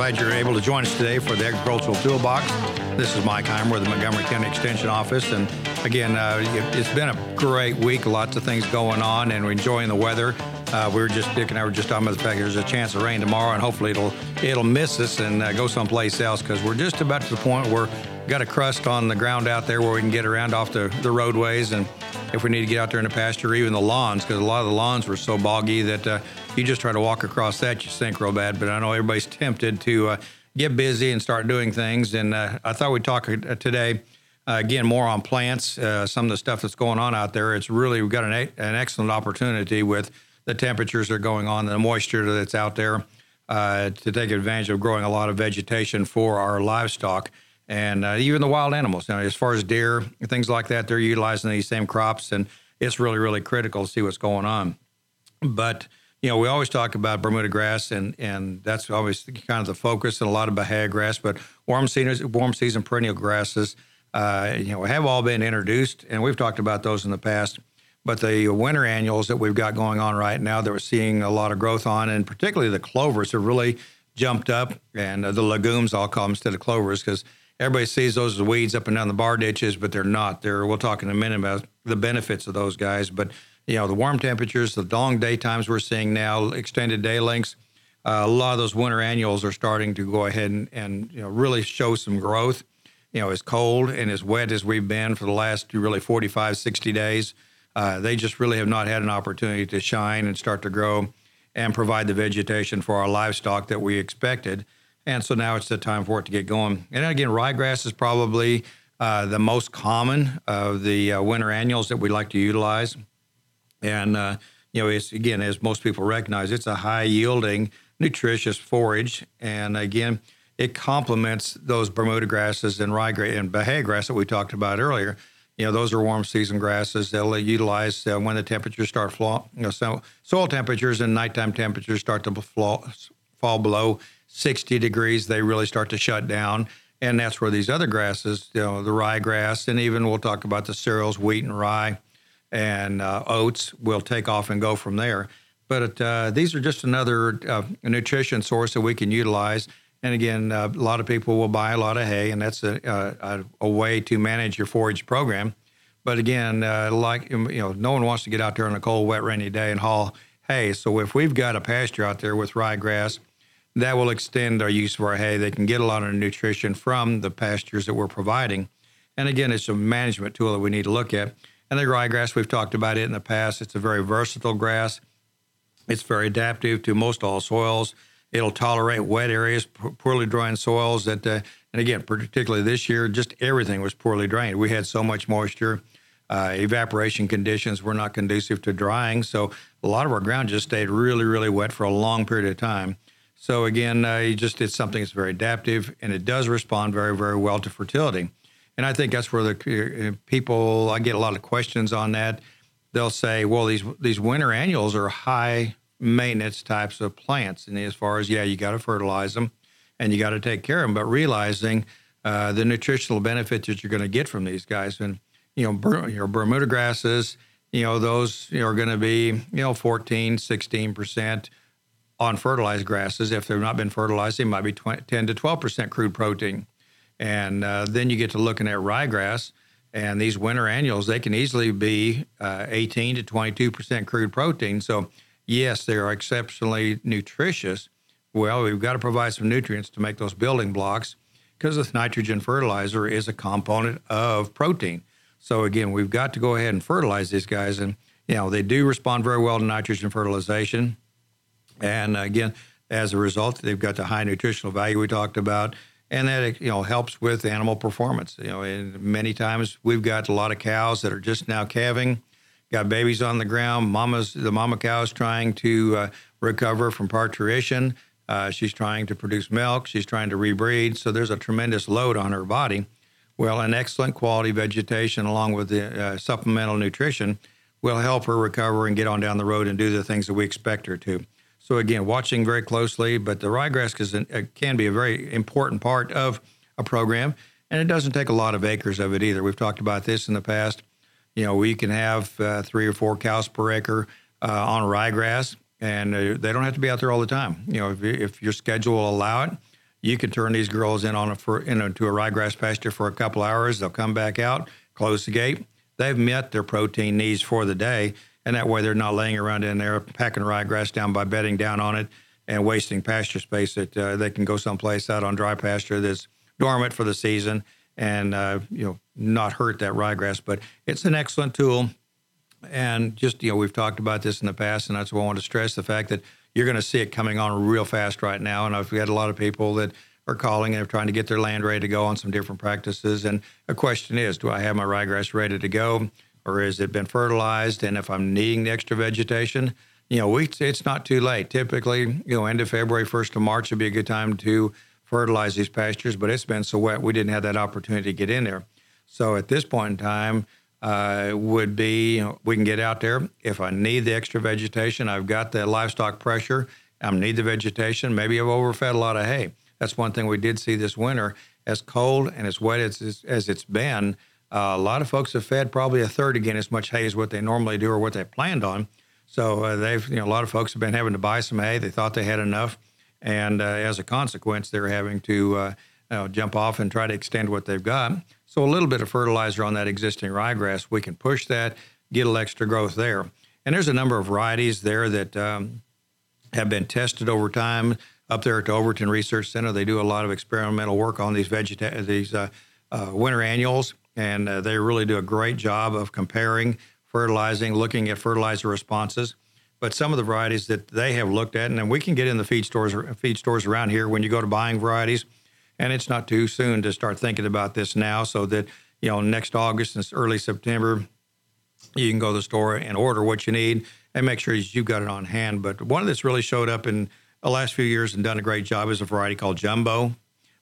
glad you're able to join us today for the Agricultural Toolbox. This is Mike Heimer with the Montgomery County Extension Office. And again, uh, it- it's been a great week, lots of things going on, and we're enjoying the weather. Uh, we were just, Dick and I were just talking about the fact there's a chance of rain tomorrow, and hopefully it'll it'll miss us and uh, go someplace else because we're just about to the point where got a crust on the ground out there where we can get around off the, the roadways and if we need to get out there in the pasture even the lawns because a lot of the lawns were so boggy that uh, you just try to walk across that you sink real bad. But i know everybody's tempted to uh, get busy and start doing things and uh, i thought we'd talk uh, today uh, again more on plants uh, some of the stuff that's going on out there. It's really we've got an, an excellent opportunity with the temperatures that are going on and the moisture that's out there to take advantage of growing a lot of vegetation for our livestock and uh, even the wild animals. Now, as far as deer, things like that, they're utilizing these same crops, and it's really, really critical to see what's going on. But you know, we always talk about Bermuda grass, and and that's always kind of the focus, and a lot of Bahia grass. But warm season, warm season perennial grasses, uh, you know, have all been introduced, and we've talked about those in the past. But the winter annuals that we've got going on right now, that we're seeing a lot of growth on, and particularly the clovers have really jumped up, and uh, the legumes, I'll call them instead of clovers, because everybody sees those as weeds up and down the bar ditches, but they're not. They're, we'll talk in a minute about the benefits of those guys. But, you know, the warm temperatures, the long daytimes we're seeing now, extended day lengths, uh, a lot of those winter annuals are starting to go ahead and, and, you know, really show some growth. You know, as cold and as wet as we've been for the last really 45, 60 days, uh, they just really have not had an opportunity to shine and start to grow and provide the vegetation for our livestock that we expected. And so now it's the time for it to get going. And again, ryegrass is probably uh, the most common of the uh, winter annuals that we like to utilize. And, uh, you know, it's again, as most people recognize, it's a high yielding, nutritious forage. And again, it complements those Bermuda grasses and ryegrass and Bahia grass that we talked about earlier. You know, those are warm season grasses. They'll utilize uh, when the temperatures start fall, you know, so soil temperatures and nighttime temperatures start to fall, fall below 60 degrees. They really start to shut down. And that's where these other grasses, you know, the rye grass, and even we'll talk about the cereals, wheat and rye and uh, oats will take off and go from there. But uh, these are just another uh, nutrition source that we can utilize. And again, uh, a lot of people will buy a lot of hay, and that's a, a, a way to manage your forage program. But again, uh, like you know, no one wants to get out there on a cold, wet, rainy day and haul hay. So if we've got a pasture out there with ryegrass, that will extend our use of our hay. They can get a lot of nutrition from the pastures that we're providing. And again, it's a management tool that we need to look at. And the ryegrass, we've talked about it in the past. It's a very versatile grass. It's very adaptive to most all soils. It'll tolerate wet areas, poorly drained soils. That, uh, and again, particularly this year, just everything was poorly drained. We had so much moisture. Uh, evaporation conditions were not conducive to drying, so a lot of our ground just stayed really, really wet for a long period of time. So again, uh, you just did something that's very adaptive, and it does respond very, very well to fertility. And I think that's where the uh, people I get a lot of questions on that. They'll say, "Well, these these winter annuals are high maintenance types of plants, and as far as yeah, you got to fertilize them, and you got to take care of them, but realizing uh, the nutritional benefits that you're going to get from these guys, and you know, your Bermuda grasses, you know, those are going to be you know 14, 16 percent on fertilized grasses. If they've not been fertilized, they might be 20, 10 to 12 percent crude protein. And uh, then you get to looking at ryegrass, and these winter annuals, they can easily be uh, 18 to 22 percent crude protein. So, yes, they are exceptionally nutritious. Well, we've got to provide some nutrients to make those building blocks because the nitrogen fertilizer is a component of protein. So, again, we've got to go ahead and fertilize these guys. And, you know, they do respond very well to nitrogen fertilization. And again, as a result, they've got the high nutritional value we talked about and that you know helps with animal performance. You know, and many times we've got a lot of cows that are just now calving, got babies on the ground. Mama's the mama cow is trying to uh, recover from parturition. Uh, she's trying to produce milk. She's trying to rebreed. So there's a tremendous load on her body. Well, an excellent quality vegetation along with the uh, supplemental nutrition will help her recover and get on down the road and do the things that we expect her to. So again, watching very closely, but the ryegrass can, uh, can be a very important part of a program, and it doesn't take a lot of acres of it either. We've talked about this in the past. You know, we can have uh, three or four cows per acre uh, on ryegrass, and uh, they don't have to be out there all the time. You know, if, if your schedule will allow it, you can turn these girls in on a, for, into a ryegrass pasture for a couple hours. They'll come back out, close the gate. They've met their protein needs for the day, and that way they're not laying around in there packing ryegrass down by bedding down on it and wasting pasture space. That uh, they can go someplace out on dry pasture that's dormant for the season and uh, you know not hurt that ryegrass. But it's an excellent tool, and just you know we've talked about this in the past, and that's why I want to stress the fact that you're going to see it coming on real fast right now. And I've had a lot of people that are calling and are trying to get their land ready to go on some different practices. And a question is, do I have my ryegrass ready to go? Or has it been fertilized? And if I'm needing the extra vegetation, you know, we, it's not too late. Typically, you know, end of February, 1st of March would be a good time to fertilize these pastures, but it's been so wet, we didn't have that opportunity to get in there. So at this point in time, uh, would be you know, we can get out there. If I need the extra vegetation, I've got the livestock pressure. I need the vegetation. Maybe I've overfed a lot of hay. That's one thing we did see this winter. As cold and as wet as, as it's been, uh, a lot of folks have fed probably a third again as much hay as what they normally do or what they planned on. So uh, they've, you know, a lot of folks have been having to buy some hay. They thought they had enough, and uh, as a consequence, they're having to uh, you know, jump off and try to extend what they've got. So a little bit of fertilizer on that existing ryegrass, we can push that, get a little extra growth there. And there's a number of varieties there that um, have been tested over time. Up there at the Overton Research Center, they do a lot of experimental work on these vegeta- these uh, uh, winter annuals and uh, they really do a great job of comparing fertilizing, looking at fertilizer responses. But some of the varieties that they have looked at, and then we can get in the feed stores, feed stores around here when you go to buying varieties, and it's not too soon to start thinking about this now, so that you know next August and early September, you can go to the store and order what you need and make sure you've got it on hand. But one that's really showed up in the last few years and done a great job is a variety called Jumbo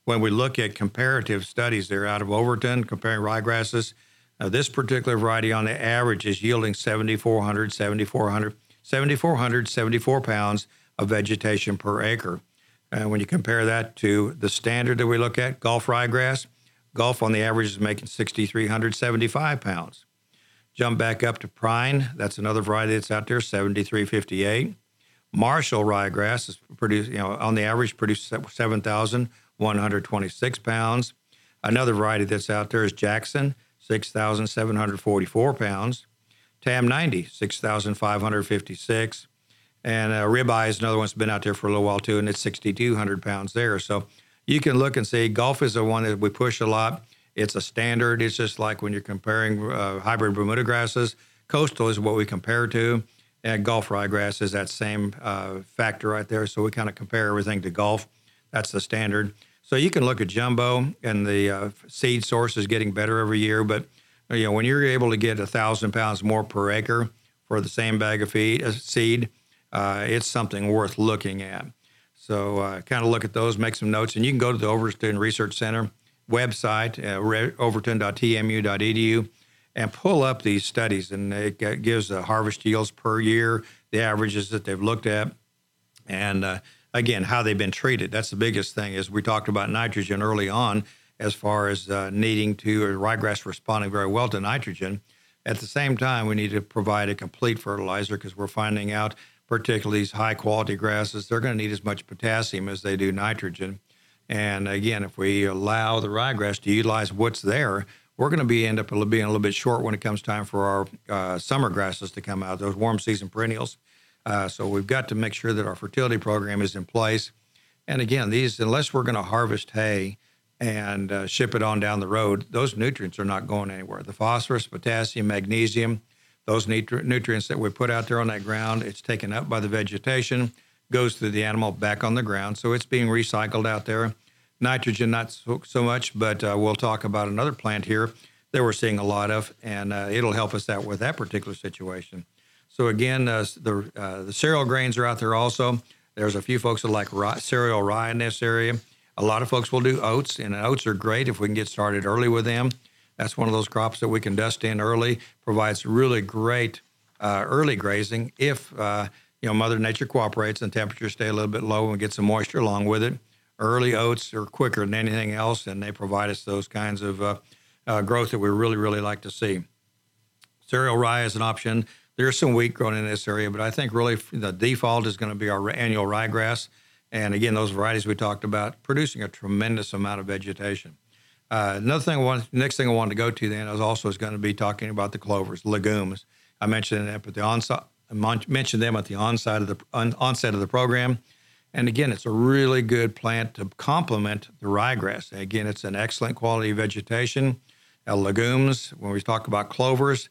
when we look at comparative studies, they're out of Overton comparing ryegrasses. This particular variety on the average is yielding 7,400, 7,400, 7,400, 74 pounds of vegetation per acre. And when you compare that to the standard that we look at, Gulf ryegrass, Gulf on the average is making 6,375 pounds. Jump back up to Prine, that's another variety that's out there, 7358. Marshall ryegrass is produced, you know, on the average produced 7,000. 126 pounds. Another variety that's out there is Jackson, 6,744 pounds. Tam 90, 6,556. And uh, ribeye is another one that's been out there for a little while too, and it's 6,200 pounds there. So you can look and see Gulf is the one that we push a lot. It's a standard. It's just like when you're comparing uh, hybrid Bermuda grasses. Coastal is what we compare to, and Gulf ryegrass is that same uh, factor right there. So we kind of compare everything to Gulf. That's the standard. So you can look at jumbo, and the uh, seed source is getting better every year. But you know, when you're able to get a thousand pounds more per acre for the same bag of feed, uh, seed, uh, it's something worth looking at. So uh, kind of look at those, make some notes, and you can go to the Overton Research Center website, uh, overton.tamu.edu, and pull up these studies. And it gives the harvest yields per year, the averages that they've looked at, and uh, again, how they've been treated. That's the biggest thing. Is we talked about nitrogen early on, as far as uh, needing to or ryegrass responding very well to nitrogen. At the same time, we need to provide a complete fertilizer because we're finding out, particularly these high quality grasses, they're going to need as much potassium as they do nitrogen. And again, if we allow the ryegrass to utilize what's there, we're going to be end up being a little bit short when it comes time for our uh, summer grasses to come out, those warm season perennials. Uh, so we've got to make sure that our fertility program is in place. And again, these unless we're going to harvest hay and uh, ship it on down the road, those nutrients are not going anywhere. The phosphorus, potassium, magnesium, those nutri- nutrients that we put out there on that ground, it's taken up by the vegetation, goes through the animal back on the ground, so it's being recycled out there. Nitrogen, not so, so much, but uh, we'll talk about another plant here that we're seeing a lot of, and uh, it'll help us out with that particular situation. So again, uh, the uh, the cereal grains are out there also. There's a few folks that like rye, cereal rye in this area. A lot of folks will do oats, and oats are great if we can get started early with them. That's one of those crops that we can dust in early. Provides really great uh, early grazing if uh, you know Mother Nature cooperates and temperatures stay a little bit low and we get some moisture along with it. Early oats are quicker than anything else, and they provide us those kinds of uh, uh growth that we really, really like to see. Cereal rye is an option. There's some wheat grown in this area, but I think really the default is going to be our annual ryegrass. And again, those varieties we talked about producing a tremendous amount of vegetation. Uh, another thing, I want, next thing I wanted to go to then is also is going to be talking about the clovers, legumes. I mentioned them at the onset, mentioned them at the onset of the on, onset of the program. And again, it's a really good plant to complement the ryegrass. Again, it's an excellent quality vegetation. Uh, legumes, when we talk about clovers,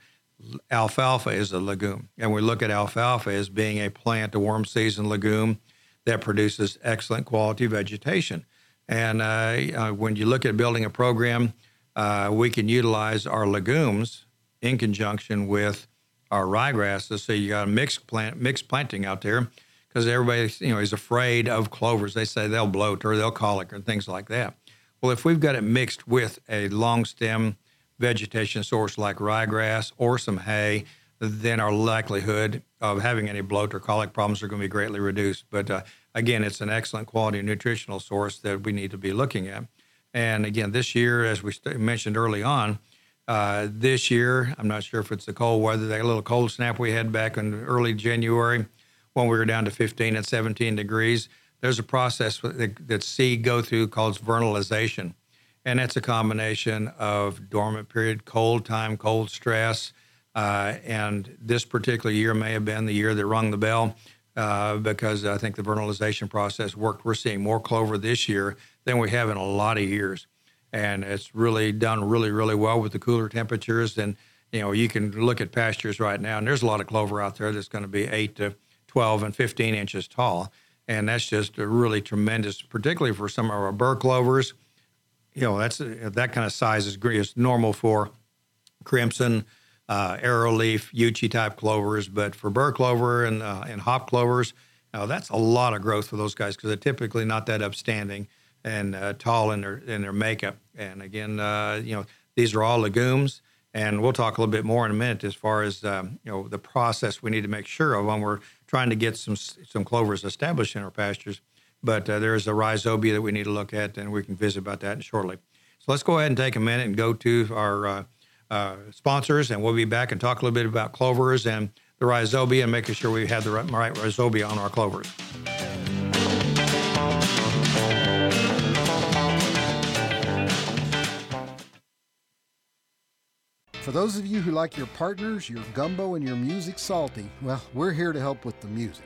alfalfa is a legume. And we look at alfalfa as being a plant, a warm season legume that produces excellent quality vegetation. And uh, uh, when you look at building a program, uh, we can utilize our legumes in conjunction with our ryegrasses. So you got a mixed plant, mixed planting out there, because everybody you know is afraid of clovers. They say they'll bloat or they'll colic or things like that. Well, if we've got it mixed with a long stem vegetation source like ryegrass or some hay, then our likelihood of having any bloat or colic problems are going to be greatly reduced. But uh, again, it's an excellent quality nutritional source that we need to be looking at. And again, this year, as we st- mentioned early on, uh, this year, I'm not sure if it's the cold weather, that little cold snap we had back in early January when we were down to 15 and 17 degrees. There's a process that, that seed go through called vernalization. And it's a combination of dormant period, cold time, cold stress. Uh, and this particular year may have been the year that rung the bell uh, because I think the vernalization process worked. We're seeing more clover this year than we have in a lot of years. And it's really done really, really well with the cooler temperatures. And, you know, you can look at pastures right now, and there's a lot of clover out there that's going to be 8 to 12 and 15 inches tall. And that's just a really tremendous, particularly for some of our burr clovers. You know, that's that kind of size is, is normal for crimson, uh, arrowleaf, Yuchi type clovers, but for burr clover and uh, and hop clovers, uh, that's a lot of growth for those guys because they're typically not that upstanding and uh, tall in their in their makeup. And again, uh, you know, these are all legumes, and we'll talk a little bit more in a minute as far as um, you know the process we need to make sure of when we're trying to get some some clovers established in our pastures. But uh, there is a rhizobia that we need to look at, and we can visit about that shortly. So let's go ahead and take a minute and go to our uh, sponsors, and we'll be back and talk a little bit about clovers and the rhizobia and making sure we have the right rhizobia on our clovers. For those of you who like your partners, your gumbo, and your music salty, well, we're here to help with the music.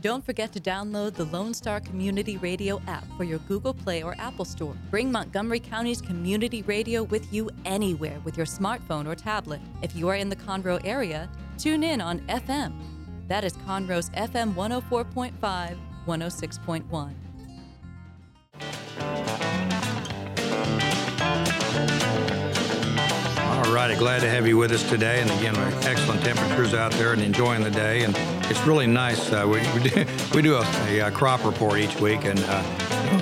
Don't forget to download the Lone Star Community Radio app for your Google Play or Apple Store. Bring Montgomery County's community radio with you anywhere with your smartphone or tablet. If you are in the Conroe area, tune in on FM. That is Conroe's FM 104.5, 106.1. All righty, glad to have you with us today. And again, excellent temperatures out there and enjoying the day. And it's really nice. Uh, we, we, do, we do a, a, crop report each week, and uh,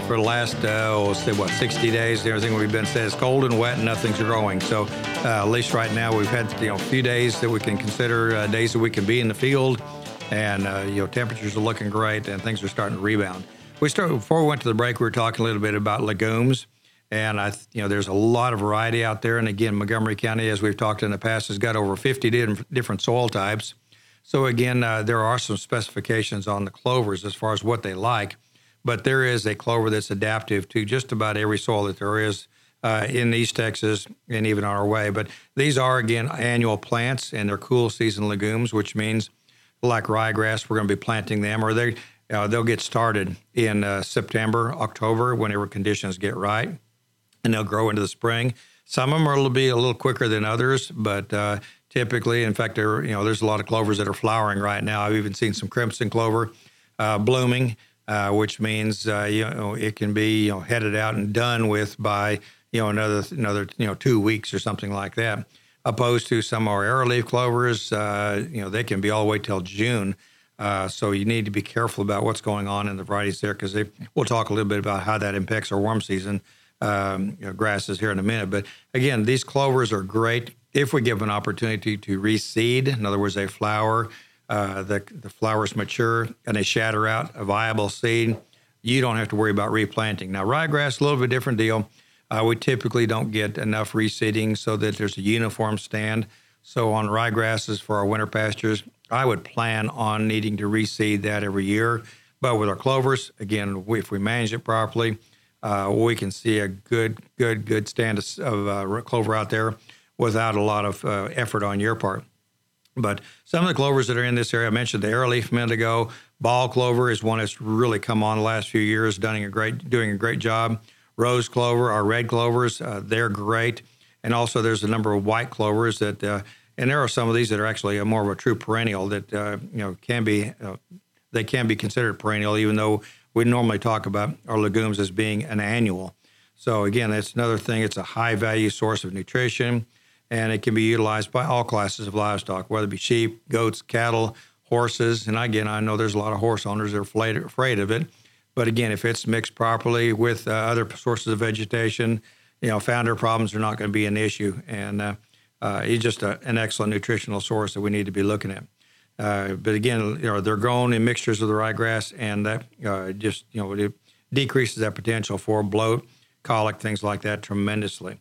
for the last, uh, oh, say what, 60 days, everything we've been saying is cold and wet and nothing's growing. So uh, at least right now, we've had you know a few days that we can consider uh, days that we can be in the field, and uh, you know temperatures are looking great and things are starting to rebound. We started before we went to the break. We were talking a little bit about legumes. And I, you know, there's a lot of variety out there. And again, Montgomery County, as we've talked in the past, has got over 50 different soil types. So again, uh, there are some specifications on the clovers as far as what they like, but there is a clover that's adaptive to just about every soil that there is uh, in East Texas and even our way. But these are again annual plants and they're cool season legumes, which means like ryegrass, we're going to be planting them, or they uh, they'll get started in uh, September, October, whenever conditions get right, and they'll grow into the spring. Some of them will be a little quicker than others, but uh, typically, in fact, there you know there's a lot of clovers that are flowering right now. I've even seen some crimson clover uh, blooming, uh, which means uh, you know it can be you know headed out and done with by you know another another you know two weeks or something like that. Opposed to some of our arrowleaf clovers, you know they can be all the way till June. Uh, so you need to be careful about what's going on in the varieties there because we'll talk a little bit about how that impacts our warm season um, you know, grasses here in a minute. But again, these clovers are great if we give an opportunity to reseed. In other words, they flower, uh, the, the flowers mature, and they shatter out a viable seed. You don't have to worry about replanting. Now, ryegrass, a little bit different deal. Uh, we typically don't get enough reseeding so that there's a uniform stand. So on ryegrasses for our winter pastures, I would plan on needing to reseed that every year. But with our clovers, again, if we manage it properly, uh, we can see a good, good, good stand of, of uh, clover out there without a lot of uh, effort on your part. But some of the clovers that are in this area, I mentioned the arrowleaf a minute ago. Ball clover is one that's really come on the last few years, doing a great, doing a great job. Rose clover, our red clovers, uh, they're great. And also, there's a number of white clovers that uh, and there are some of these that are actually a more of a true perennial that uh, you know can be uh, they can be considered perennial, even though we normally talk about our legumes as being an annual. So again, that's another thing. It's a high value source of nutrition, and it can be utilized by all classes of livestock, whether it be sheep, goats, cattle, horses. And again, I know there's a lot of horse owners that are afraid, of it, but again, if it's mixed properly with uh, other sources of vegetation, you know, founder problems are not going to be an issue. And uh, uh, it's just a, an excellent nutritional source that we need to be looking at. Uh, but again, you know, they're grown in mixtures of the ryegrass, and that uh, just you know it decreases that potential for bloat, colic, things like that tremendously.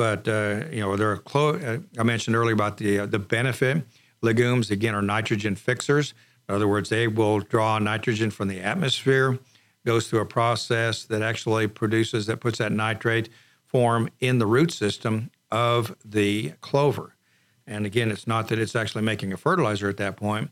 But uh, you know, clo- uh, I mentioned earlier about the uh, the benefit. Legumes again are nitrogen fixers. In other words, they will draw nitrogen from the atmosphere, goes through a process that actually produces that puts that nitrate form in the root system of the clover. And again, it's not that it's actually making a fertilizer at that point.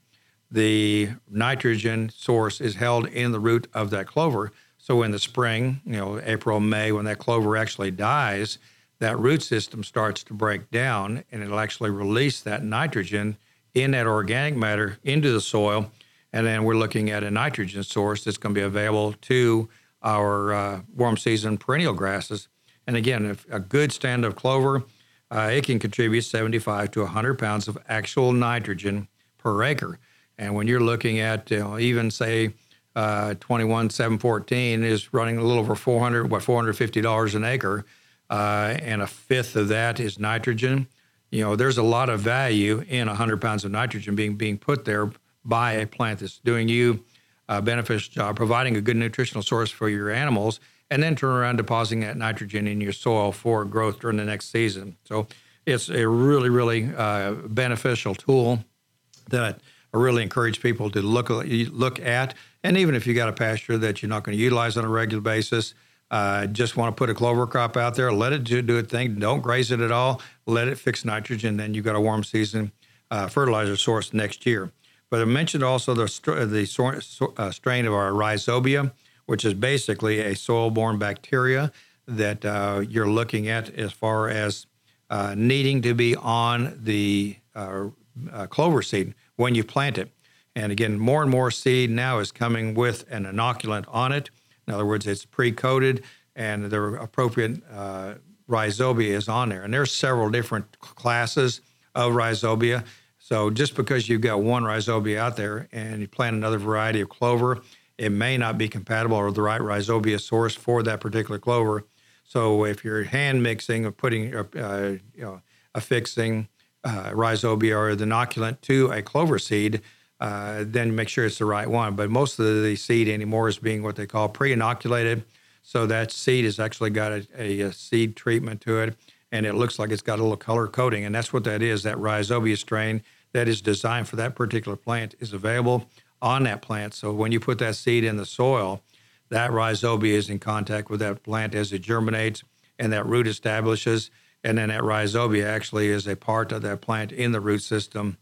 The nitrogen source is held in the root of that clover. So in the spring, you know, April, May, when that clover actually dies, that root system starts to break down and it'll actually release that nitrogen in that organic matter into the soil. And then we're looking at a nitrogen source that's going to be available to our uh, warm season perennial grasses and again, a good stand of clover, uh, it can contribute 75 to 100 pounds of actual nitrogen per acre. And when you're looking at you know, even say uh, 21 714 is running a little over 400 what 450 dollars an acre, uh, and a fifth of that is nitrogen. You know, there's a lot of value in 100 pounds of nitrogen being being put there by a plant that's doing you a beneficial job, providing a good nutritional source for your animals and then turn around depositing that nitrogen in your soil for growth during the next season. So it's a really, really uh, beneficial tool that I really encourage people to look look at. And even if you got a pasture that you're not going to utilize on a regular basis, uh, just want to put a clover crop out there, let it do, do its thing. Don't graze it at all. Let it fix nitrogen. Then you've got a warm season uh, fertilizer source next year. But I mentioned also the, the uh, strain of our rhizobia which is basically a soil borne bacteria that uh, you're looking at as far as uh, needing to be on the uh, clover seed when you plant it. And again, more and more seed now is coming with an inoculant on it. In other words, it's pre coated and the appropriate uh, rhizobia is on there. And there's several different classes of rhizobia. So just because you've got one rhizobia out there and you plant another variety of clover, it may not be compatible or the right rhizobia source for that particular clover. So if you're hand mixing or putting, uh, you know, affixing uh, rhizobia or the inoculant to a clover seed, uh, then make sure it's the right one. But most of the seed anymore is being what they call pre-inoculated. So that seed has actually got a, a, a, seed treatment to it, and it looks like it's got a little color coating, and that's what that is. That rhizobia strain that is designed for that particular plant is available on that plant. So when you put that seed in the soil, that rhizobia is in contact with that plant as it germinates and that root establishes. And then that rhizobia actually is a part of that plant in the root system.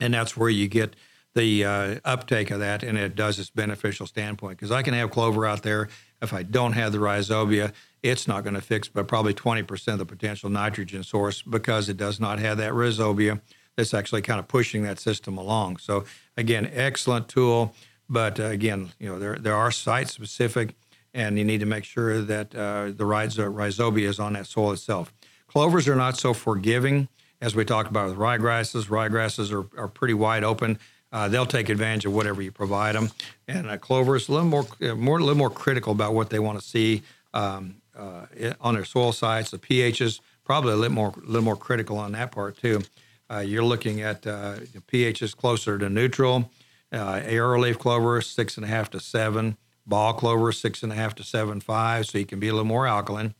And that's where you get the uh, uptake of that, and it does its beneficial standpoint. Because I can have clover out there if I don't have the rhizobia, it's not going to fix, but probably 20% of the potential nitrogen source because it does not have that rhizobia that's actually kind of pushing that system along. So again, excellent tool, but uh, again, you know there there are site specific, and you need to make sure that uh, the rhizobia is on that soil itself. Clovers are not so forgiving as we talked about with ryegrasses. Ryegrasses are, are pretty wide open. Uh, they'll take advantage of whatever you provide them. And uh, clover is a little more, uh, more, a little more critical about what they want to see um, uh, on their soil sites. The pH is probably a little more, little more critical on that part too. Uh, you're looking at uh, pH is closer to neutral. Uh, arrowleaf clover six and a half to seven. Ball clover six and a half to seven five, so you can be a little more alkaline.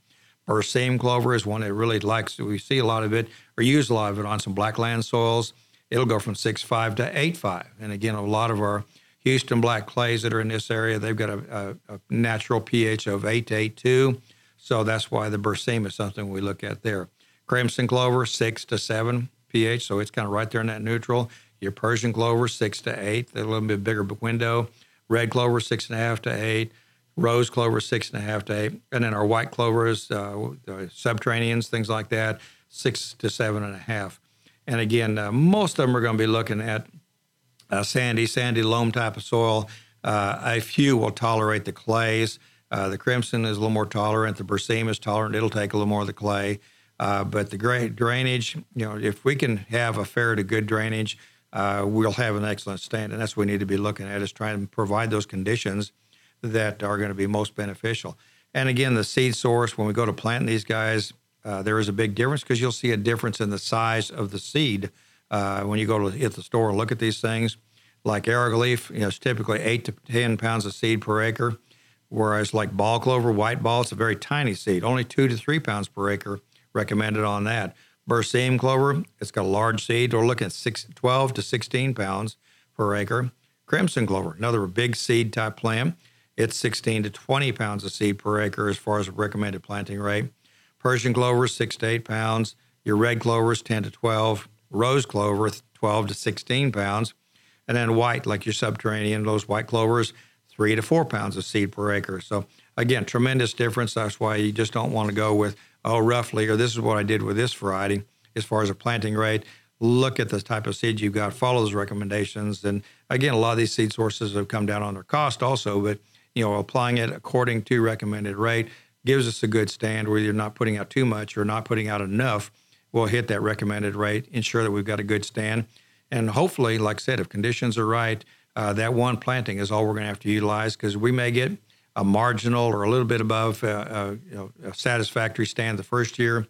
Berseem clover is one that really likes. We see a lot of it or use a lot of it on some blackland soils it'll go from 6.5 to 8.5. And again, a lot of our Houston black clays that are in this area, they've got a, a, a natural pH of 8 to 8.2. So that's why the Berseem is something we look at there. Crimson clover, 6 to 7 pH, so it's kind of right there in that neutral. Your Persian clover, 6 to 8, a little bit bigger window. Red clover, 6.5 to 8. Rose clover, 6.5 to 8. And then our white clovers, uh, subterraneans, things like that, 6 to 7.5. And again, uh, most of them are going to be looking at uh, sandy, sandy loam type of soil. Uh, a few will tolerate the clays. Uh, the crimson is a little more tolerant. The berseem is tolerant. It'll take a little more of the clay. Uh, but the great drainage, you know, if we can have a fair to good drainage, we'll have an excellent stand. And that's what we need to be looking at is trying to provide those conditions that are going to be most beneficial. And again, the seed source, when we go to plant these guys, uh, there is a big difference because you'll see a difference in the size of the seed uh, when you go to hit the store and look at these things. Like arrowleaf, you know, it's typically eight to ten pounds of seed per acre, whereas like ball clover, white ball, it's a very tiny seed, only two to three pounds per acre recommended on that. Berseem clover, it's got a large seed. We're looking at six, 12 to 16 pounds per acre. Crimson clover, another big seed type plant. It's 16 to 20 pounds of seed per acre as far as recommended planting rate. Persian clover, six to eight pounds. Your red clovers, 10 to 12. Rose clover, 12 to 16 pounds. And then white, like your subterranean, those white clovers, three to four pounds of seed per acre. So again, tremendous difference. That's why you just don't want to go with, oh, roughly, or this is what I did with this variety as far as a planting rate. Look at the type of seed you've got, follow those recommendations. And again, a lot of these seed sources have come down on their cost also, but you know, applying it according to recommended rate gives us a good stand where you're not putting out too much or not putting out enough. We'll hit that recommended rate, ensure that we've got a good stand. And hopefully, like I said, if conditions are right, uh, that one planting is all we're going to have to utilize because we may get a marginal or a little bit above uh, uh, you know, a satisfactory stand the first year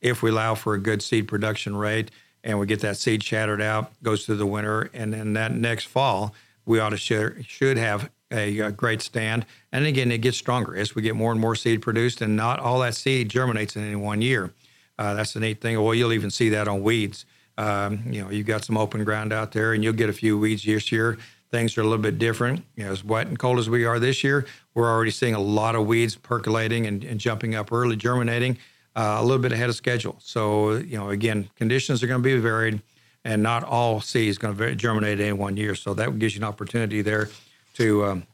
if we allow for a good seed production rate and we get that seed shattered out, goes through the winter, and then that next fall we ought to should, should have a, a, great stand. And again, it gets stronger as we get more and more seed produced, and not all that seed germinates in any one year. Uh, that's the neat thing. Well, you'll even see that on weeds. Um, you know, you've got some open ground out there, and you'll get a few weeds this year. Things are a little bit different. You know, as wet and cold as we are this year, we're already seeing a lot of weeds percolating and, and jumping up early, germinating uh, a little bit ahead of schedule. So, you know, again, conditions are going to be varied, and not all seed is going to germinate in one year. So that gives you an opportunity there to um,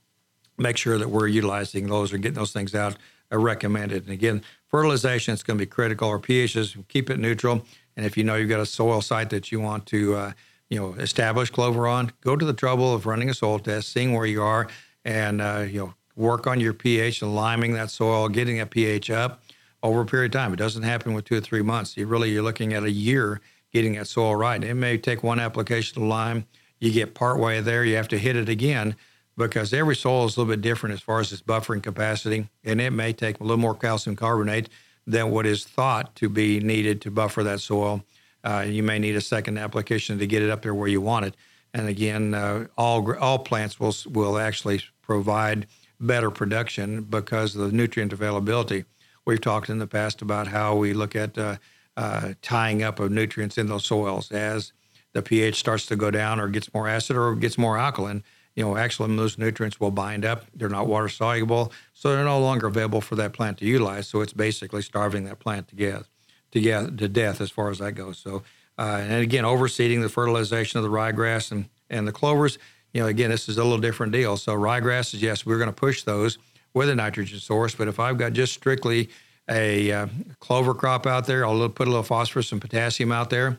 make sure that we're utilizing those or getting those things out are recommended. And again, fertilization is going to be critical. Our pHs keep it neutral. And if you know you've got a soil site that you want to, uh, you know, establish clover on, go to the trouble of running a soil test, seeing where you are, and uh, you know, work on your pH and liming that soil, getting that pH up over a period of time. It doesn't happen with two or three months. You really you're looking at a year getting that soil right. It may take one application of lime. You get part way there, you have to hit it again because every soil is a little bit different as far as its buffering capacity, and it may take a little more calcium carbonate than what is thought to be needed to buffer that soil. Uh, you may need a second application to get it up there where you want it. And again, uh, all all plants will will actually provide better production because of the nutrient availability. We've talked in the past about how we look at uh, uh tying up of nutrients in those soils as the pH starts to go down or gets more acid or gets more alkaline you know, actually those nutrients will bind up. They're not water soluble, so they're no longer available for that plant to utilize. So it's basically starving that plant to death, to, get, to death as far as that goes. So, uh, and again, overseeding the fertilization of the ryegrass and And the clovers, you know, again, this is a little different deal. So ryegrasses, yes, we're going to push those with a nitrogen source. But if I've got just strictly a uh, clover crop out there, I'll put a little phosphorus and potassium out there,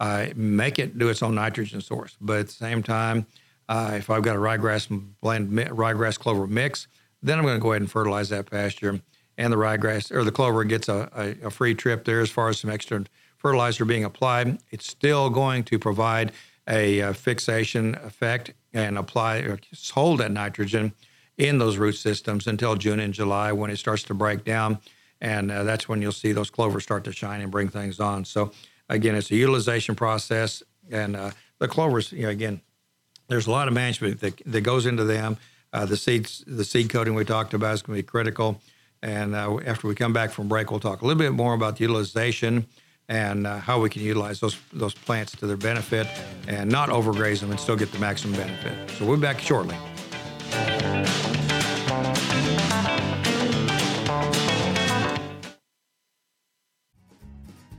uh, make it do its own nitrogen source. But at the same time, uh, if I've got a ryegrass blend ryegrass clover mix, then I'm going to go ahead and fertilize that pasture, and the ryegrass or the clover gets a, a, a free trip there as far as some extra fertilizer being applied. It's still going to provide a, a fixation effect and apply or hold that nitrogen in those root systems until June and July when it starts to break down. And uh, that's when you'll see those clovers start to shine and bring things on. So, again, it's a utilization process. And uh, the clovers, you know, again, there's a lot of management that, that goes into them. Uh, the seeds, the seed coating we talked about is going to be critical. And uh, after we come back from break, we'll talk a little bit more about the utilization and uh, how we can utilize those those plants to their benefit and not overgraze them and still get the maximum benefit. So we'll be back shortly.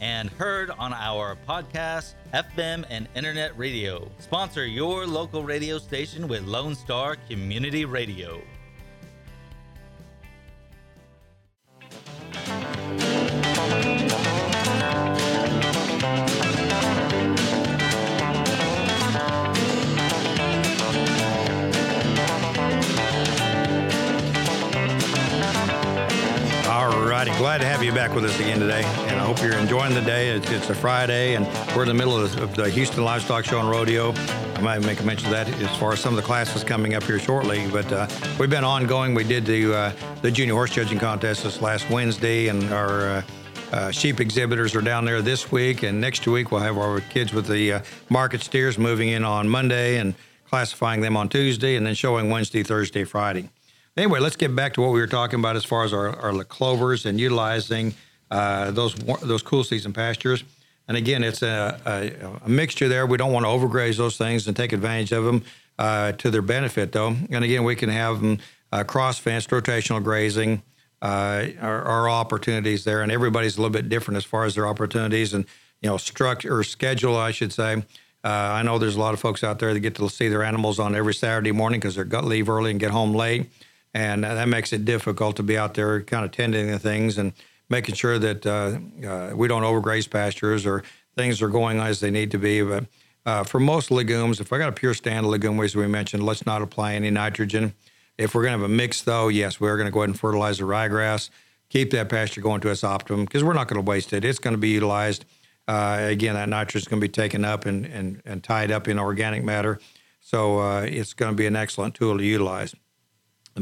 and heard on our podcast, FM, and internet radio. Sponsor your local radio station with Lone Star Community Radio. Glad to have you back with us again today, and I hope you're enjoying the day. It's, it's a Friday, and we're in the middle of, the Houston Livestock Show and Rodeo. I might make a mention of that as far as some of the classes coming up here shortly. But uh, we've been ongoing. We did the uh, the junior horse judging contest this last Wednesday, and our uh, uh sheep exhibitors are down there this week, and next week we'll have our kids with the uh, market steers moving in on Monday and classifying them on Tuesday, and then showing Wednesday, Thursday, Friday. Anyway, let's get back to what we were talking about as far as our, our clovers and utilizing uh, those those cool season pastures. And again, it's a, a, a, mixture there. We don't want to overgraze those things and take advantage of them uh, to their benefit, though. And again, we can have them uh, cross fenced, rotational grazing. Uh, are, are opportunities there, and everybody's a little bit different as far as their opportunities and you know structure or schedule, I should say. Uh, I know there's a lot of folks out there that get to see their animals on every Saturday morning because they're gut leave early and get home late and that makes it difficult to be out there kind of tending the things and making sure that uh, uh, we don't overgraze pastures or things are going as they need to be. But uh, for most legumes, if I got a pure stand of legume as we mentioned, let's not apply any nitrogen. If we're going to have a mix, though, yes, we're going to go ahead and fertilize the ryegrass, keep that pasture going to its optimum because we're not going to waste it. It's going to be utilized. Uh, again, that nitrogen is going to be taken up and, and, and tied up in organic matter. So uh, it's going to be an excellent tool to utilize.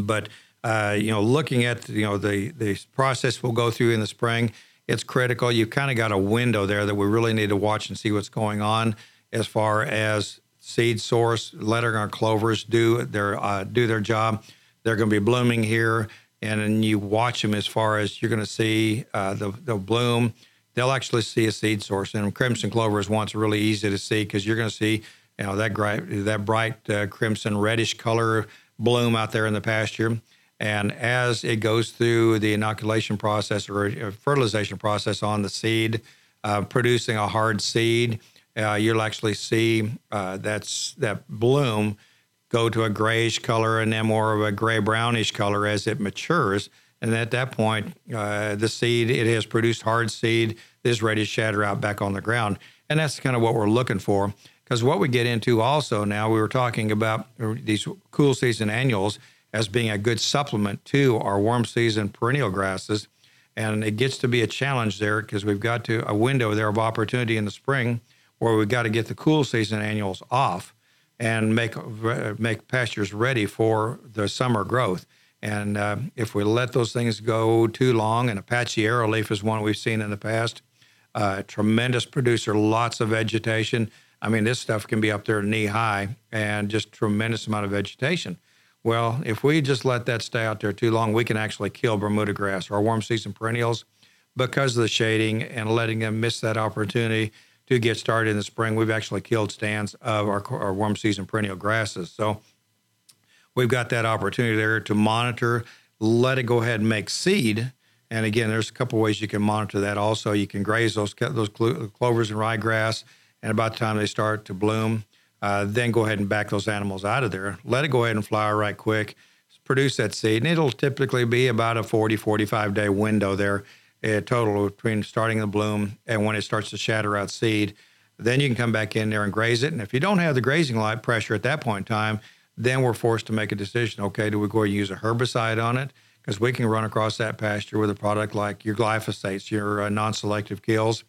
But uh, you know, looking at you know the the process we'll go through in the spring, it's critical. You've kind of got a window there that we really need to watch and see what's going on as far as seed source, letting our clovers do their uh, do their job. They're going to be blooming here, and then you watch them as far as you're going to see uh, the the bloom. They'll actually see a seed source, and crimson clover is once really easy to see because you're going to see you know that bright that bright uh, crimson reddish color bloom out there in the pasture. And as it goes through the inoculation process or fertilization process on the seed, uh, producing a hard seed, uh, you'll actually see uh, that's that bloom go to a grayish color and then more of a gray brownish color as it matures. And at that point, uh, the seed it has produced hard seed is ready to shatter out back on the ground, and that's kind of what we're looking for. Because what we get into also now, we were talking about these cool season annuals, as being a good supplement to our warm season perennial grasses. And it gets to be a challenge there because we've got to a window there of opportunity in the spring where we've got to get the cool season annuals off and make make pastures ready for the summer growth. And uh, if we let those things go too long, and Apache arrowleaf is one we've seen in the past, uh, tremendous producer, lots of vegetation. I mean, this stuff can be up there knee high and just tremendous amount of vegetation. Well, if we just let that stay out there too long, we can actually kill Bermuda grass or warm season perennials because of the shading and letting them miss that opportunity to get started in the spring. We've actually killed stands of our, our warm season perennial grasses. So we've got that opportunity there to monitor, let it go ahead and make seed. And again, there's a couple ways you can monitor that. Also, you can graze those those clovers and ryegrass, and about the time they start to bloom, uh, then go ahead and back those animals out of there. Let it go ahead and flower right quick, produce that seed, and it'll typically be about a 40, 45 day window there, uh, total between starting the bloom and when it starts to shatter out seed. Then you can come back in there and graze it. And if you don't have the grazing light pressure at that point in time, then we're forced to make a decision. Okay, do we go and use a herbicide on it? Because we can run across that pasture with a product like your glyphosates, your uh, non-selective kills,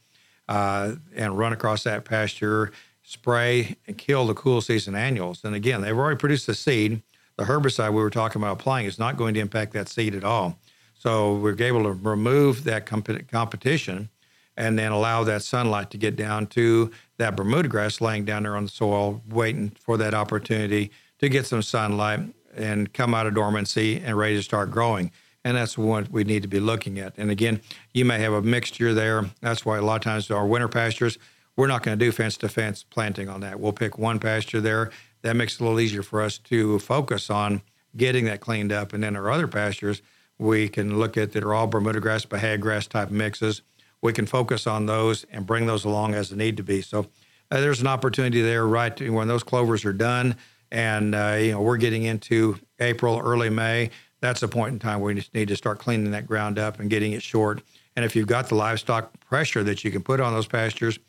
uh, and run across that pasture, spray and kill the cool season annuals. And again, they've already produced the seed. The herbicide we were talking about applying is not going to impact that seed at all. So we're able to remove that comp- competition and then allow that sunlight to get down to that Bermuda grass laying down there on the soil, waiting for that opportunity to get some sunlight and come out of dormancy and ready to start growing. And that's what we need to be looking at. And again, you may have a mixture there. That's why a lot of times our winter pastures, we're not going to do fence to fence planting on that. We'll pick one pasture there. That makes it a little easier for us to focus on getting that cleaned up. And then our other pastures, we can look at that are all Bermuda grass, Bahia grass type mixes. We can focus on those and bring those along as they need to be. So uh, there's an opportunity there, right? To, when those clovers are done, and uh, you know we're getting into April, early May. That's a point in time where you just need to start cleaning that ground up and getting it short. And if you've got the livestock pressure that you can put on those pastures,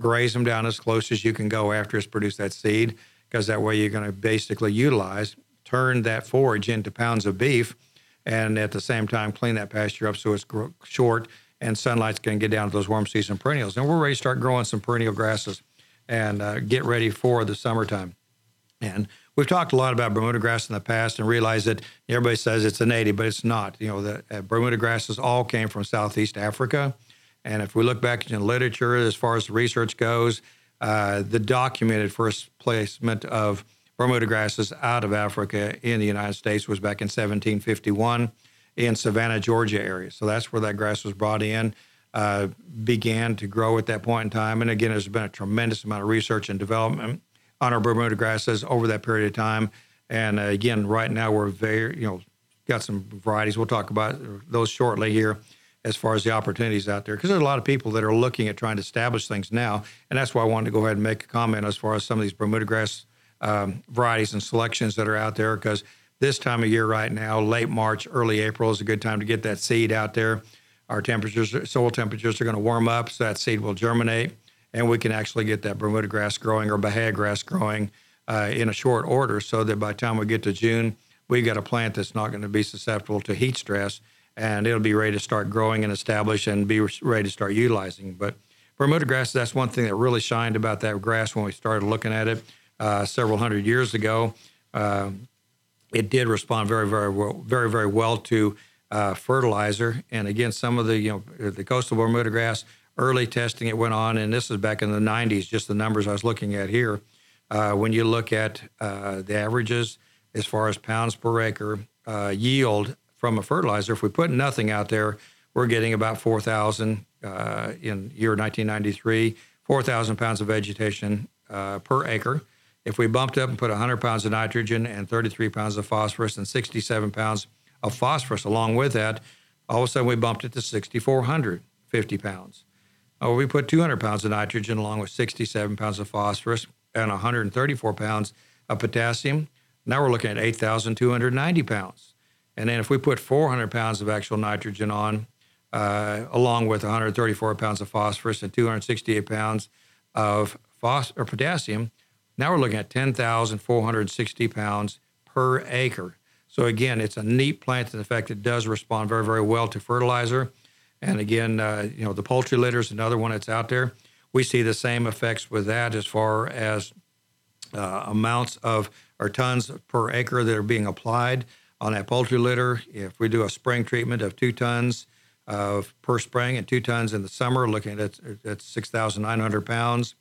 graze them down as close as you can go after it's produced that seed, because that way you're going to basically utilize, turn that forage into pounds of beef, and at the same time clean that pasture up so it's gro- short and sunlight's going to get down to those warm season perennials. And we're ready to start growing some perennial grasses and uh, get ready for the summertime. And we've talked a lot about Bermuda grass in the past and realized that everybody says it's a native, but it's not. You know, the uh, Bermuda grasses all came from Southeast Africa. And if we look back in literature, as far as the research goes, uh, the documented first placement of Bermuda grasses out of Africa in the United States was back in 1751 in Savannah, Georgia area. So that's where that grass was brought in, uh, began to grow at that point in time. And again, there's been a tremendous amount of research and development on our Bermuda grasses over that period of time. And uh, again, right now we're very, you know, got some varieties. We'll talk about those shortly here as far as the opportunities out there because there's a lot of people that are looking at trying to establish things now. And that's why I wanted to go ahead and make a comment as far as some of these Bermuda grass um, varieties and selections that are out there because this time of year right now, late March, early April is a good time to get that seed out there. Our temperatures, soil temperatures are going to warm up, so that seed will germinate and we can actually get that Bermuda grass growing or Bahia grass growing uh, in a short order so that by the time we get to June, we've got a plant that's not going to be susceptible to heat stress and it'll be ready to start growing and establish and be ready to start utilizing. But Bermuda grass, that's one thing that really shined about that grass when we started looking at it uh, several hundred years ago. Uh, it did respond very, very well, very, very well to uh, fertilizer. And again, some of the, you know, the coastal Bermuda grass early testing it went on, and this is back in the 90s, just the numbers I was looking at here. Uh, when you look at uh, the averages as far as pounds per acre uh, yield from a fertilizer, if we put nothing out there, we're getting about 4,000 uh, in year 1993, 4,000 pounds of vegetation uh, per acre. If we bumped up and put 100 pounds of nitrogen and 33 pounds of phosphorus and 67 pounds of phosphorus along with that, all of a sudden we bumped it to 6,450 pounds. Uh, we put 200 pounds of nitrogen along with 67 pounds of phosphorus and 134 pounds of potassium. Now we're looking at 8,290 pounds. And then if we put 400 pounds of actual nitrogen on, uh, along with 134 pounds of phosphorus and 268 pounds of phos- or potassium, now we're looking at 10,460 pounds per acre. So again, it's a neat plant in fact it does respond very, very well to fertilizer. And again, uh, you know, the poultry litter is another one that's out there. We see the same effects with that as far as uh, amounts of or tons per acre that are being applied on that poultry litter. If we do a spring treatment of two tons of per spring and two tons in the summer, looking at that's 6,900 pounds.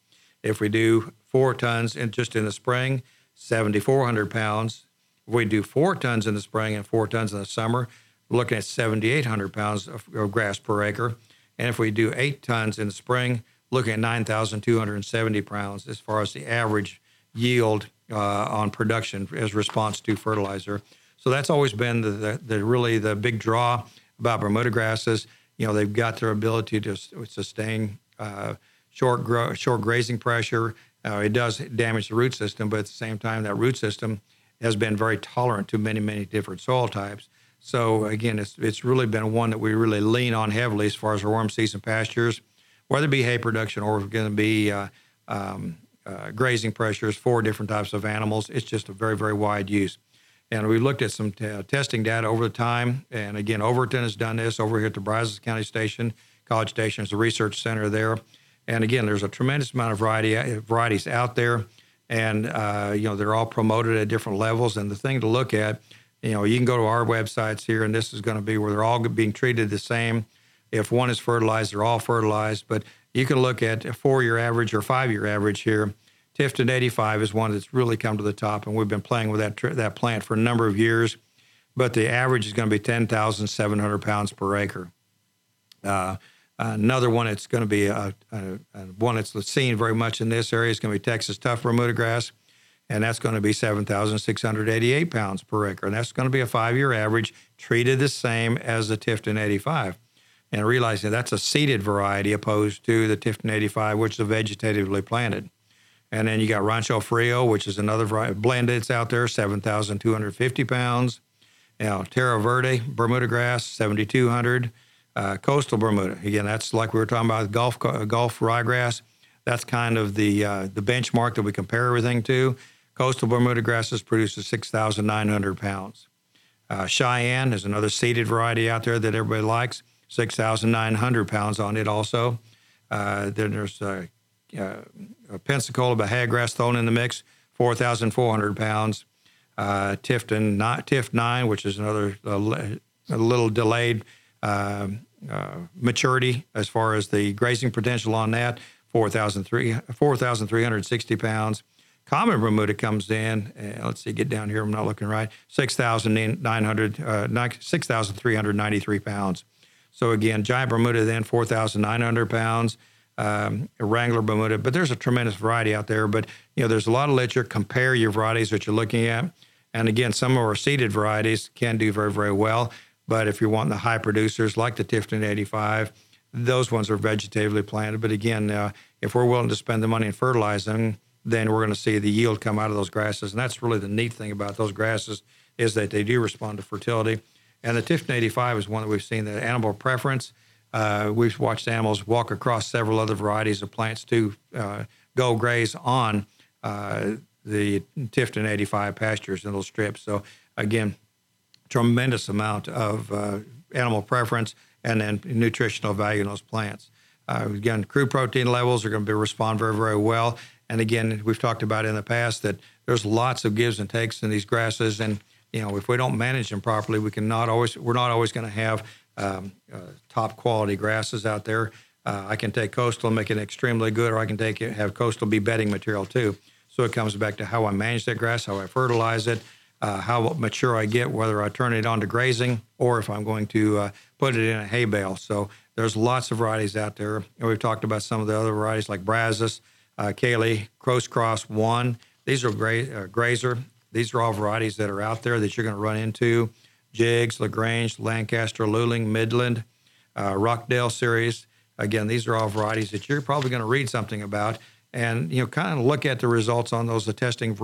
If we do four tons in, just in the spring, 7,400 pounds. If we do four tons in the spring and four tons in the summer, looking at 7,800 pounds of, of grass per acre. And if we do eight tons in the spring, looking at 9,270 pounds as far as the average yield uh, on production as response to fertilizer. So that's always been the, the, the, really the big draw about Bermuda grasses. You know, they've got their ability to sustain uh, short grow, short grazing pressure. Uh, it does damage the root system, but at the same time, that root system has been very tolerant to many, many different soil types. So again, it's it's really been one that we really lean on heavily as far as our warm season pastures, whether it be hay production or going to be uh, um, uh, grazing pressures for different types of animals. It's just a very, very wide use. And we looked at some t- testing data over the time. And again, Overton has done this over here at the Brazos County Station. College Station is a research center there. And again, there's a tremendous amount of variety uh, varieties out there. And, uh, you know, they're all promoted at different levels. And the thing to look at, you know, you can go to our websites here, and this is going to be where they're all being treated the same. If one is fertilized, they're all fertilized. But you can look at a four-year average or five-year average here. Tifton 85 is one that's really come to the top, and we've been playing with that that plant for a number of years. But the average is going to be 10,700 pounds per acre. Uh, another one that's going to be a, a, a, one that's seen very much in this area is going to be Texas tough Bermuda grass, and that's going to be 7,688 pounds per acre, and that's going to be a five-year average, treated the same as the Tifton 85 and realizing that's a seeded variety opposed to the Tifton 85, which is vegetatively planted. And then you got Rancho Frio, which is another variety, blended. It's out there, 7,250 pounds. Now, Terra Verde, Bermuda grass, 7,200. Uh, coastal Bermuda, again, that's like we were talking about Gulf Gulf ryegrass. That's kind of the uh, the benchmark that we compare everything to. Coastal Bermuda grasses produces 6,900 pounds. Uh, Cheyenne is another seeded variety out there that everybody likes. 6,900 pounds on it also. Uh, then there's a, uh, Pensacola Bahia thrown in the mix, 4,400 pounds. Uh, Tifton, not, Tift 9, which is another a little delayed uh, maturity as far as the grazing potential on that, 4,360 pounds. Common Bermuda comes in, let's see, get down here, I'm not looking right, 6,900, uh, 6,393 pounds. So again, giant Bermuda then 4,900 pounds, um, Wrangler Bermuda. But there's a tremendous variety out there. But you know, there's a lot of literature. Compare your varieties that you're looking at. And again, some of our seeded varieties can do very, very well. But if you're wanting the high producers like the Tifton 85, those ones are vegetatively planted. But again, uh, if we're willing to spend the money in fertilizing, then we're going to see the yield come out of those grasses. And that's really the neat thing about those grasses is that they do respond to fertility. And the Tifton 85 is one that we've seen the animal preference. Uh, we've watched animals walk across several other varieties of plants to uh, go graze on uh, the Tifton 85 pastures in those strips. So again, tremendous amount of uh, animal preference and then nutritional value in those plants. Uh, again, crude protein levels are going to respond very, very well. And again, we've talked about in the past that there's lots of gives and takes in these grasses, and you know, if we don't manage them properly, we can not always, we're not always going to have um, uh, top quality grasses out there. Uh, I can take coastal and make it extremely good, or I can take it, have coastal be bedding material too. So it comes back to how I manage that grass, how I fertilize it, uh, how mature I get, whether I turn it on to grazing or if I'm going to uh, put it in a hay bale. So there's lots of varieties out there. And we've talked about some of the other varieties like Brazos, uh, Callie, Cross Cross One. These are gra- uh, grazer these are all varieties that are out there that you're going to run into. Jiggs, LaGrange, Lancaster, Luling, Midland, uh, Rockdale series. Again, these are all varieties that you're probably going to read something about and, you know, kind of look at the results on those the testing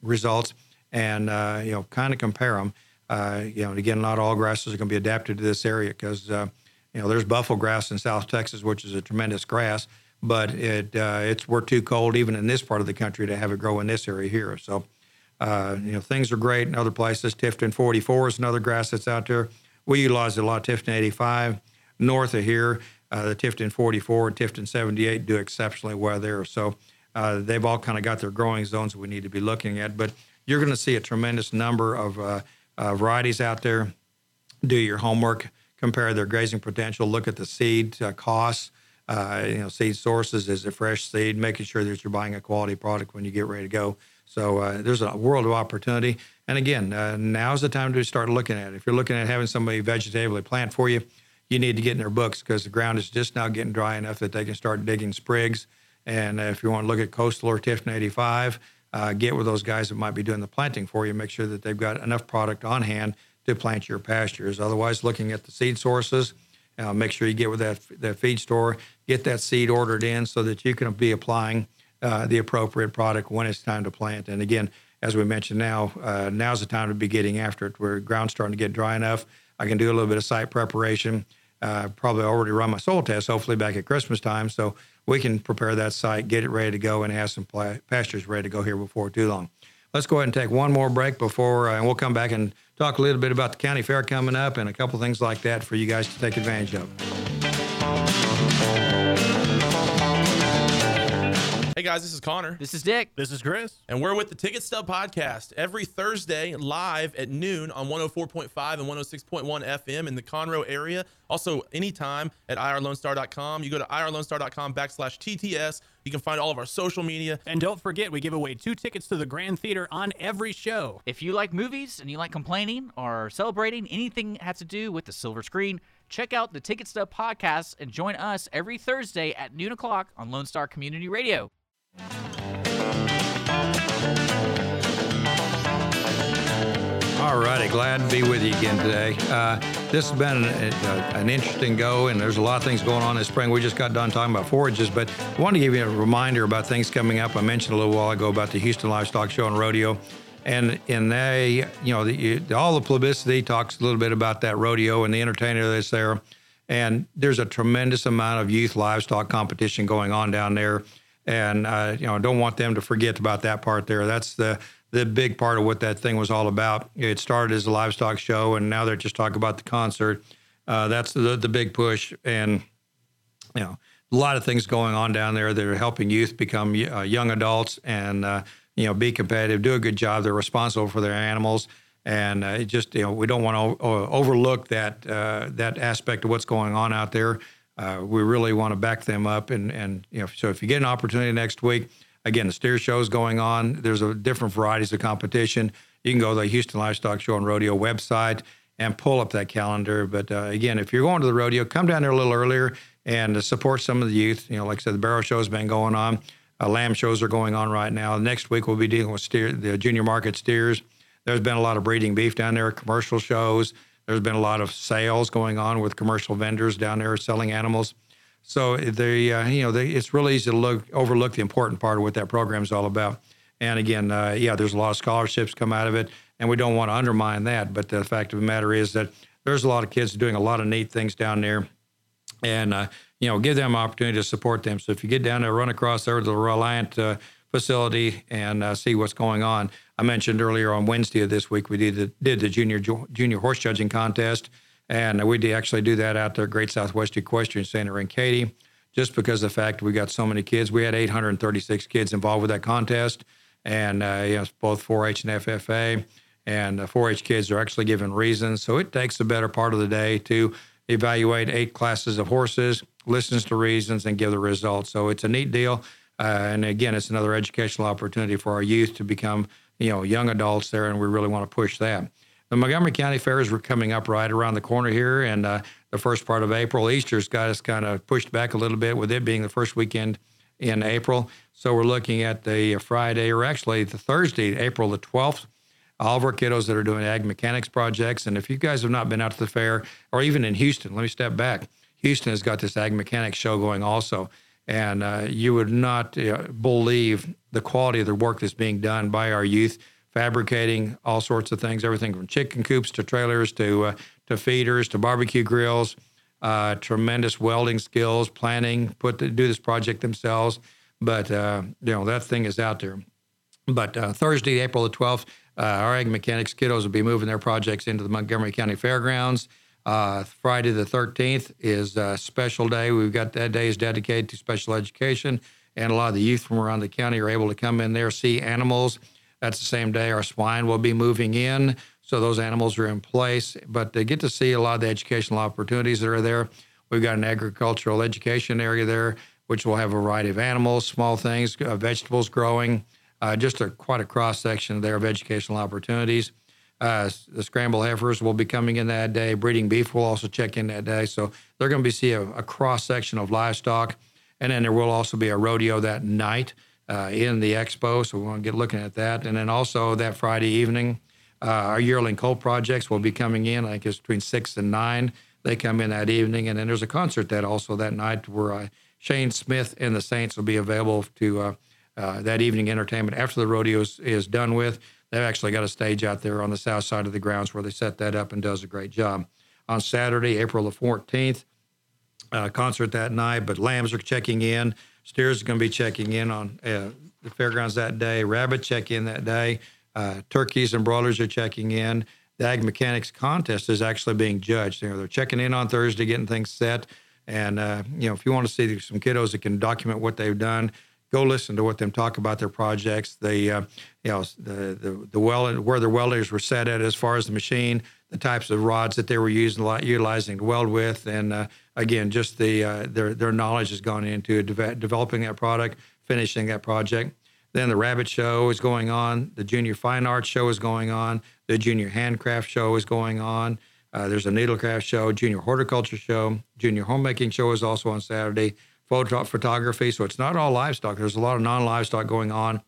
results and, uh, you know, kind of compare them. Uh, you know, again, not all grasses are going to be adapted to this area because, uh, you know, there's buffalo grass in South Texas, which is a tremendous grass, but it uh, it's we're too cold even in this part of the country to have it grow in this area here. So Uh, you know, things are great in other places. Tifton 44 is another grass that's out there. We utilize a lot of Tifton 85. North of here, uh, the Tifton 44 and Tifton 78 do exceptionally well there. So uh, they've all kind of got their growing zones we need to be looking at. But you're going to see a tremendous number of uh, uh, varieties out there. Do your homework, compare their grazing potential, look at the seed uh, costs. Uh, you know, seed sources is it fresh seed, making sure that you're buying a quality product when you get ready to go. So uh, there's a world of opportunity. And again, uh, now's the time to start looking at it. If you're looking at having somebody vegetatively plant for you, you need to get in their books because the ground is just now getting dry enough that they can start digging sprigs. And uh, if you want to look at coastal or Tifton 85, uh, get with those guys that might be doing the planting for you. Make sure that they've got enough product on hand to plant your pastures. Otherwise, looking at the seed sources, uh, make sure you get with that that feed store, get that seed ordered in so that you can be applying uh, the appropriate product when it's time to plant. And again, as we mentioned now, uh, now's the time to be getting after it. Where ground's starting to get dry enough, I can do a little bit of site preparation. Uh, probably already run my soil test, hopefully back at Christmas time, so we can prepare that site, get it ready to go, and have some pastures ready to go here before too long. Let's go ahead and take one more break before, uh, and we'll come back and talk a little bit about the county fair coming up and a couple things like that for you guys to take advantage of. Hey guys, this is Connor. This is Dick. This is Chris. And we're with the Ticket Stub Podcast every Thursday live at noon on 104.5 and 106.1 FM in the Conroe area. Also, anytime at irlonestar.com. You go to irlonestar.com backslash TTS. You can find all of our social media. And don't forget, we give away two tickets to the Grand Theater on every show. If you like movies and you like complaining or celebrating anything that has to do with the silver screen, check out the Ticket Stub Podcast and join us every Thursday at noon o'clock on Lone Star Community Radio. All righty, glad to be with you again today. Uh, this has been an, an, interesting go, and there's a lot of things going on this spring. We just got done talking about forages, but I want to give you a reminder about things coming up. I mentioned a little while ago about the Houston Livestock Show and Rodeo, and in they, you know, the, all the publicity talks a little bit about that rodeo and the entertainer that's there, and there's a tremendous amount of youth livestock competition going on down there and uh, you know don't want them to forget about that part there. That's the the big part of what that thing was all about. It started as a livestock show, and now they're just talking about the concert. Uh, that's the the big push, and you know a lot of things going on down there that are helping youth become uh, young adults and uh, you know be competitive, do a good job. They're responsible for their animals. And uh, just you know, we don't want to overlook that uh, that aspect of what's going on out there uh, we really want to back them up. And, and you know, so if you get an opportunity next week, again, the steer show is going on. There's a different varieties of competition. You can go to the Houston Livestock Show and Rodeo website and pull up that calendar. But uh, again, if you're going to the rodeo, come down there a little earlier and support some of the youth. You know, like I said, the barrow show has been going on. Uh, lamb shows are going on right now. Next week we'll be dealing with steer, the junior market steers. There's been a lot of breeding beef down there, commercial shows. There's been a lot of sales going on with commercial vendors down there selling animals. So they, uh, you know, they, it's really easy to look overlook the important part of what that program is all about. And again, uh, yeah, there's a lot of scholarships come out of it, and we don't want to undermine that. But the fact of the matter is that there's a lot of kids doing a lot of neat things down there, and uh, you know, give them opportunity to support them. So if you get down there, run across there to the Reliant uh, facility and uh, see what's going on. I mentioned earlier on Wednesday of this week we did the, did the junior junior horse judging contest, and we actually do that out there at Great Southwest Equestrian Center in Katy. Just because of the fact we got so many kids, we had 836 kids involved with that contest, and uh, you know, both 4-H and FFA. And the 4-H kids are actually given reasons, so it takes the better part of the day to evaluate eight classes of horses, listens to reasons, and give the results. So it's a neat deal. Uh, and again, it's another educational opportunity for our youth to become you know, young adults there, and we really want to push that. The Montgomery County Fairs were coming up right around the corner here, and uh, the first part of April. Easter's got us kind of pushed back a little bit with it being the first weekend in April. So we're looking at the Friday, or actually the Thursday, April the 12th. All of our kiddos that are doing ag mechanics projects. And if you guys have not been out to the fair, or even in Houston, let me step back. Houston has got this ag mechanics show going also. And uh, you would not uh, believe the quality of the work that's being done by our youth, fabricating all sorts of things, everything from chicken coops to trailers to uh, to feeders to barbecue grills. Uh, tremendous welding skills, planning, put the, do this project themselves. But uh, you know that thing is out there. But uh, Thursday, April the 12th, uh, our ag mechanics kiddos will be moving their projects into the Montgomery County Fairgrounds. Uh, Friday the 13th is a special day. We've got that day is dedicated to special education, and a lot of the youth from around the county are able to come in there, see animals. That's the same day our swine will be moving in. So those animals are in place, but they get to see a lot of the educational opportunities that are there. We've got an agricultural education area there, which will have a variety of animals, small things, uh, vegetables growing, uh, just a quite a cross section there of educational opportunities. Uh, the scramble heifers will be coming in that day. Breeding beef will also check in that day. So they're going to be see a, a cross section of livestock, and then there will also be a rodeo that night uh, in the expo. So we want to get looking at that, and then also that Friday evening. Uh, our yearling coal projects will be coming in. I think it's between six and nine. They come in that evening, and then there's a concert that also that night where uh, Shane Smith and the Saints will be available to uh, uh, that evening entertainment after the rodeo is, is done with. They've actually got a stage out there on the south side of the grounds where they set that up and does a great job. On Saturday, April the 14th, uh, concert that night, but lambs are checking in. Steers are going to be checking in on uh, the fairgrounds that day. Rabbit check in that day. Uh, turkeys and broilers are checking in. The Ag Mechanics contest is actually being judged. You know, they're checking in on Thursday, getting things set. And, uh, you know, if you want to see some kiddos that can document what they've done, go listen to what them talk about their projects. The, uh, you know, the, the, the well, where the welders were set at as far as the machine, the types of rods that they were using, utilizing to weld with. And uh, again, just the, uh, their, their knowledge has gone into de- developing that product, finishing that project. Then the Rabbit Show is going on. The Junior Fine Arts Show is going on. The Junior Handcraft Show is going on. Uh, there's a Needlecraft Show, Junior Horticulture Show. Junior Homemaking Show is also on Saturday. Photo photography. So it's not all livestock. There's a lot of non-livestock going on.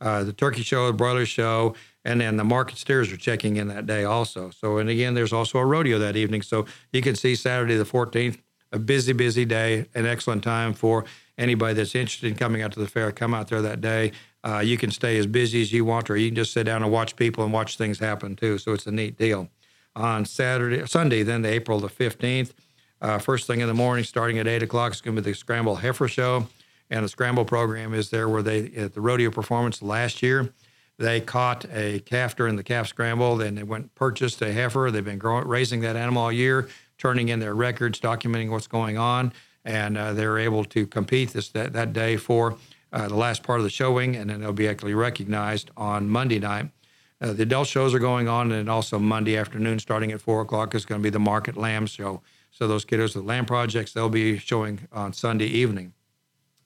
Uh, the Turkey Show, the Broiler Show, and then the market steers are checking in that day also. So, and again, there's also a rodeo that evening. So you can see Saturday the 14th, a busy, busy day, an excellent time for anybody that's interested in coming out to the fair. Come out there that day. Uh, you can stay as busy as you want, or you can just sit down and watch people and watch things happen too. So it's a neat deal. On Saturday, Sunday, then the April the 15th, uh, first thing in the morning, starting at 8 o'clock, it's going to be the Scramble Heifer Show. And the Scramble program is there where they, at the rodeo performance last year, they caught a calf during the calf scramble. Then they went purchased a heifer. They've been growing, raising that animal all year, turning in their records, documenting what's going on. And uh, they're able to compete this that, that day for uh, the last part of the showing, and then they'll be actually recognized on Monday night. Uh, the adult shows are going on, and also Monday afternoon, starting at four o'clock, is going to be the Market Lamb Show. So those kiddos with lamb projects, they'll be showing on Sunday evening.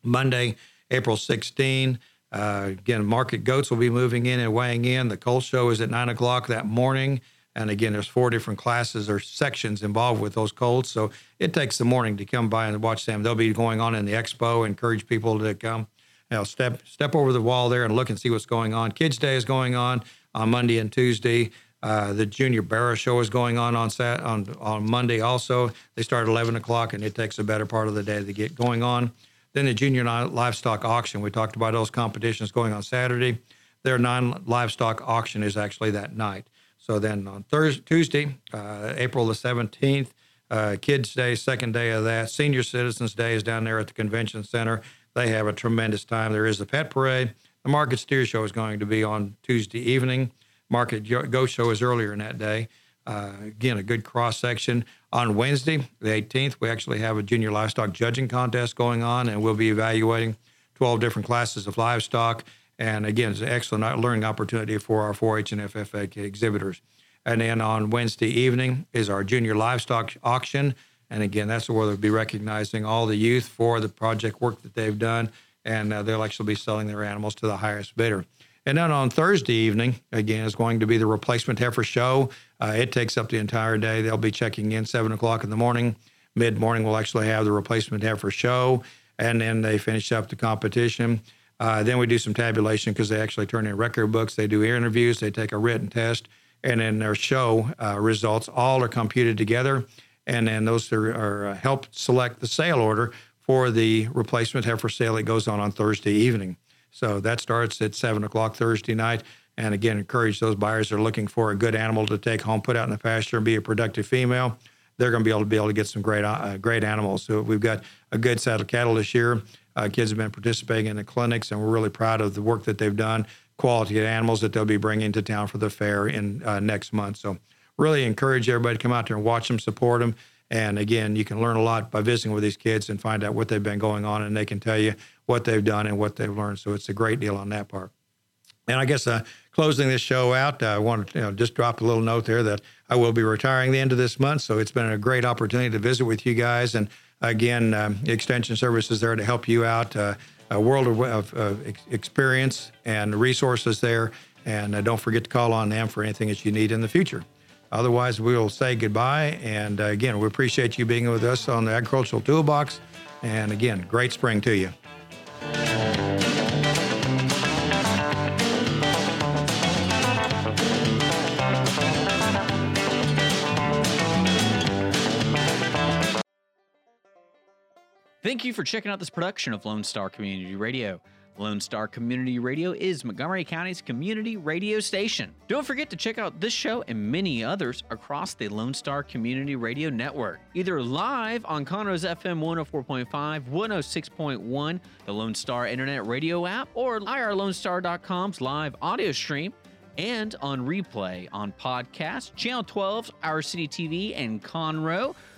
Monday, April 16. Uh, again, market goats will be moving in and weighing in. The colt show is at nine o'clock that morning. And again, there's four different classes or sections involved with those colts. So it takes the morning to come by and watch them. They'll be going on in the expo, encourage people to come you know, step step over the wall there and look and see what's going on. Kids Day is going on on Monday and Tuesday. Uh, the Junior Barrow Show is going on on Sat on on Monday also. They start at 11 o'clock and it takes a better part of the day to get going on. Then the Junior Livestock Auction. We talked about those competitions going on Saturday. Their non-livestock auction is actually that night. So then on Thursday, Tuesday, uh, April the 17th, uh, Kids Day, second day of that. Senior Citizens Day is down there at the convention center. They have a tremendous time. There is the pet parade. The Market Steer Show is going to be on Tuesday evening. Market Go Show is earlier in that day. Uh, again, a good cross section. On Wednesday, the 18th, we actually have a junior livestock judging contest going on, and we'll be evaluating 12 different classes of livestock. And again, it's an excellent learning opportunity for our 4 H and FFA exhibitors. And then on Wednesday evening is our junior livestock auction. And again, that's where they'll be recognizing all the youth for the project work that they've done, and uh, they'll actually be selling their animals to the highest bidder. And then on Thursday evening, again, is going to be the replacement heifer show. Uh, it takes up the entire day. They'll be checking in seven o'clock in the morning. Mid morning, we'll actually have the replacement heifer show, and then they finish up the competition. Uh, then we do some tabulation because they actually turn in record books. They do interviews. They take a written test, and then their show uh, results all are computed together and then those are, are uh, help select the sale order for the replacement heifer sale that goes on on Thursday evening. So that starts at seven o'clock Thursday night. And again, encourage those buyers that are looking for a good animal to take home, put out in the pasture, and be a productive female. They're going to be able to be able to get some great uh, great animals. So we've got a good of cattle this year. Uh, kids have been participating in the clinics, and we're really proud of the work that they've done quality animals that they'll be bringing to town for the fair in uh, next month. So really encourage everybody to come out there and watch them, support them. And again, you can learn a lot by visiting with these kids and find out what they've been going on, and they can tell you what they've done and what they've learned. So it's a great deal on that part. And I guess uh, closing this show out, uh, I want to you know, just drop a little note there that I will be retiring the end of this month. So it's been a great opportunity to visit with you guys. And again, um, Extension Services there to help you out. Uh, a world of, of, of, experience and resources there. And uh, don't forget to call on them for anything that you need in the future. Otherwise, we'll say goodbye. And uh, again, we appreciate you being with us on the Agricultural Toolbox. And again, great spring to you. Thank you for checking out this production of Lone Star Community Radio. Lone Star Community Radio is Montgomery County's community radio station. Don't forget to check out this show and many others across the Lone Star Community Radio Network, either live on Conroe's FM 104.5, 106.1, the Lone Star Internet Radio app, or irlonestar.com's live audio stream, and on replay on podcast, Channel 12's Our City TV and Conroe,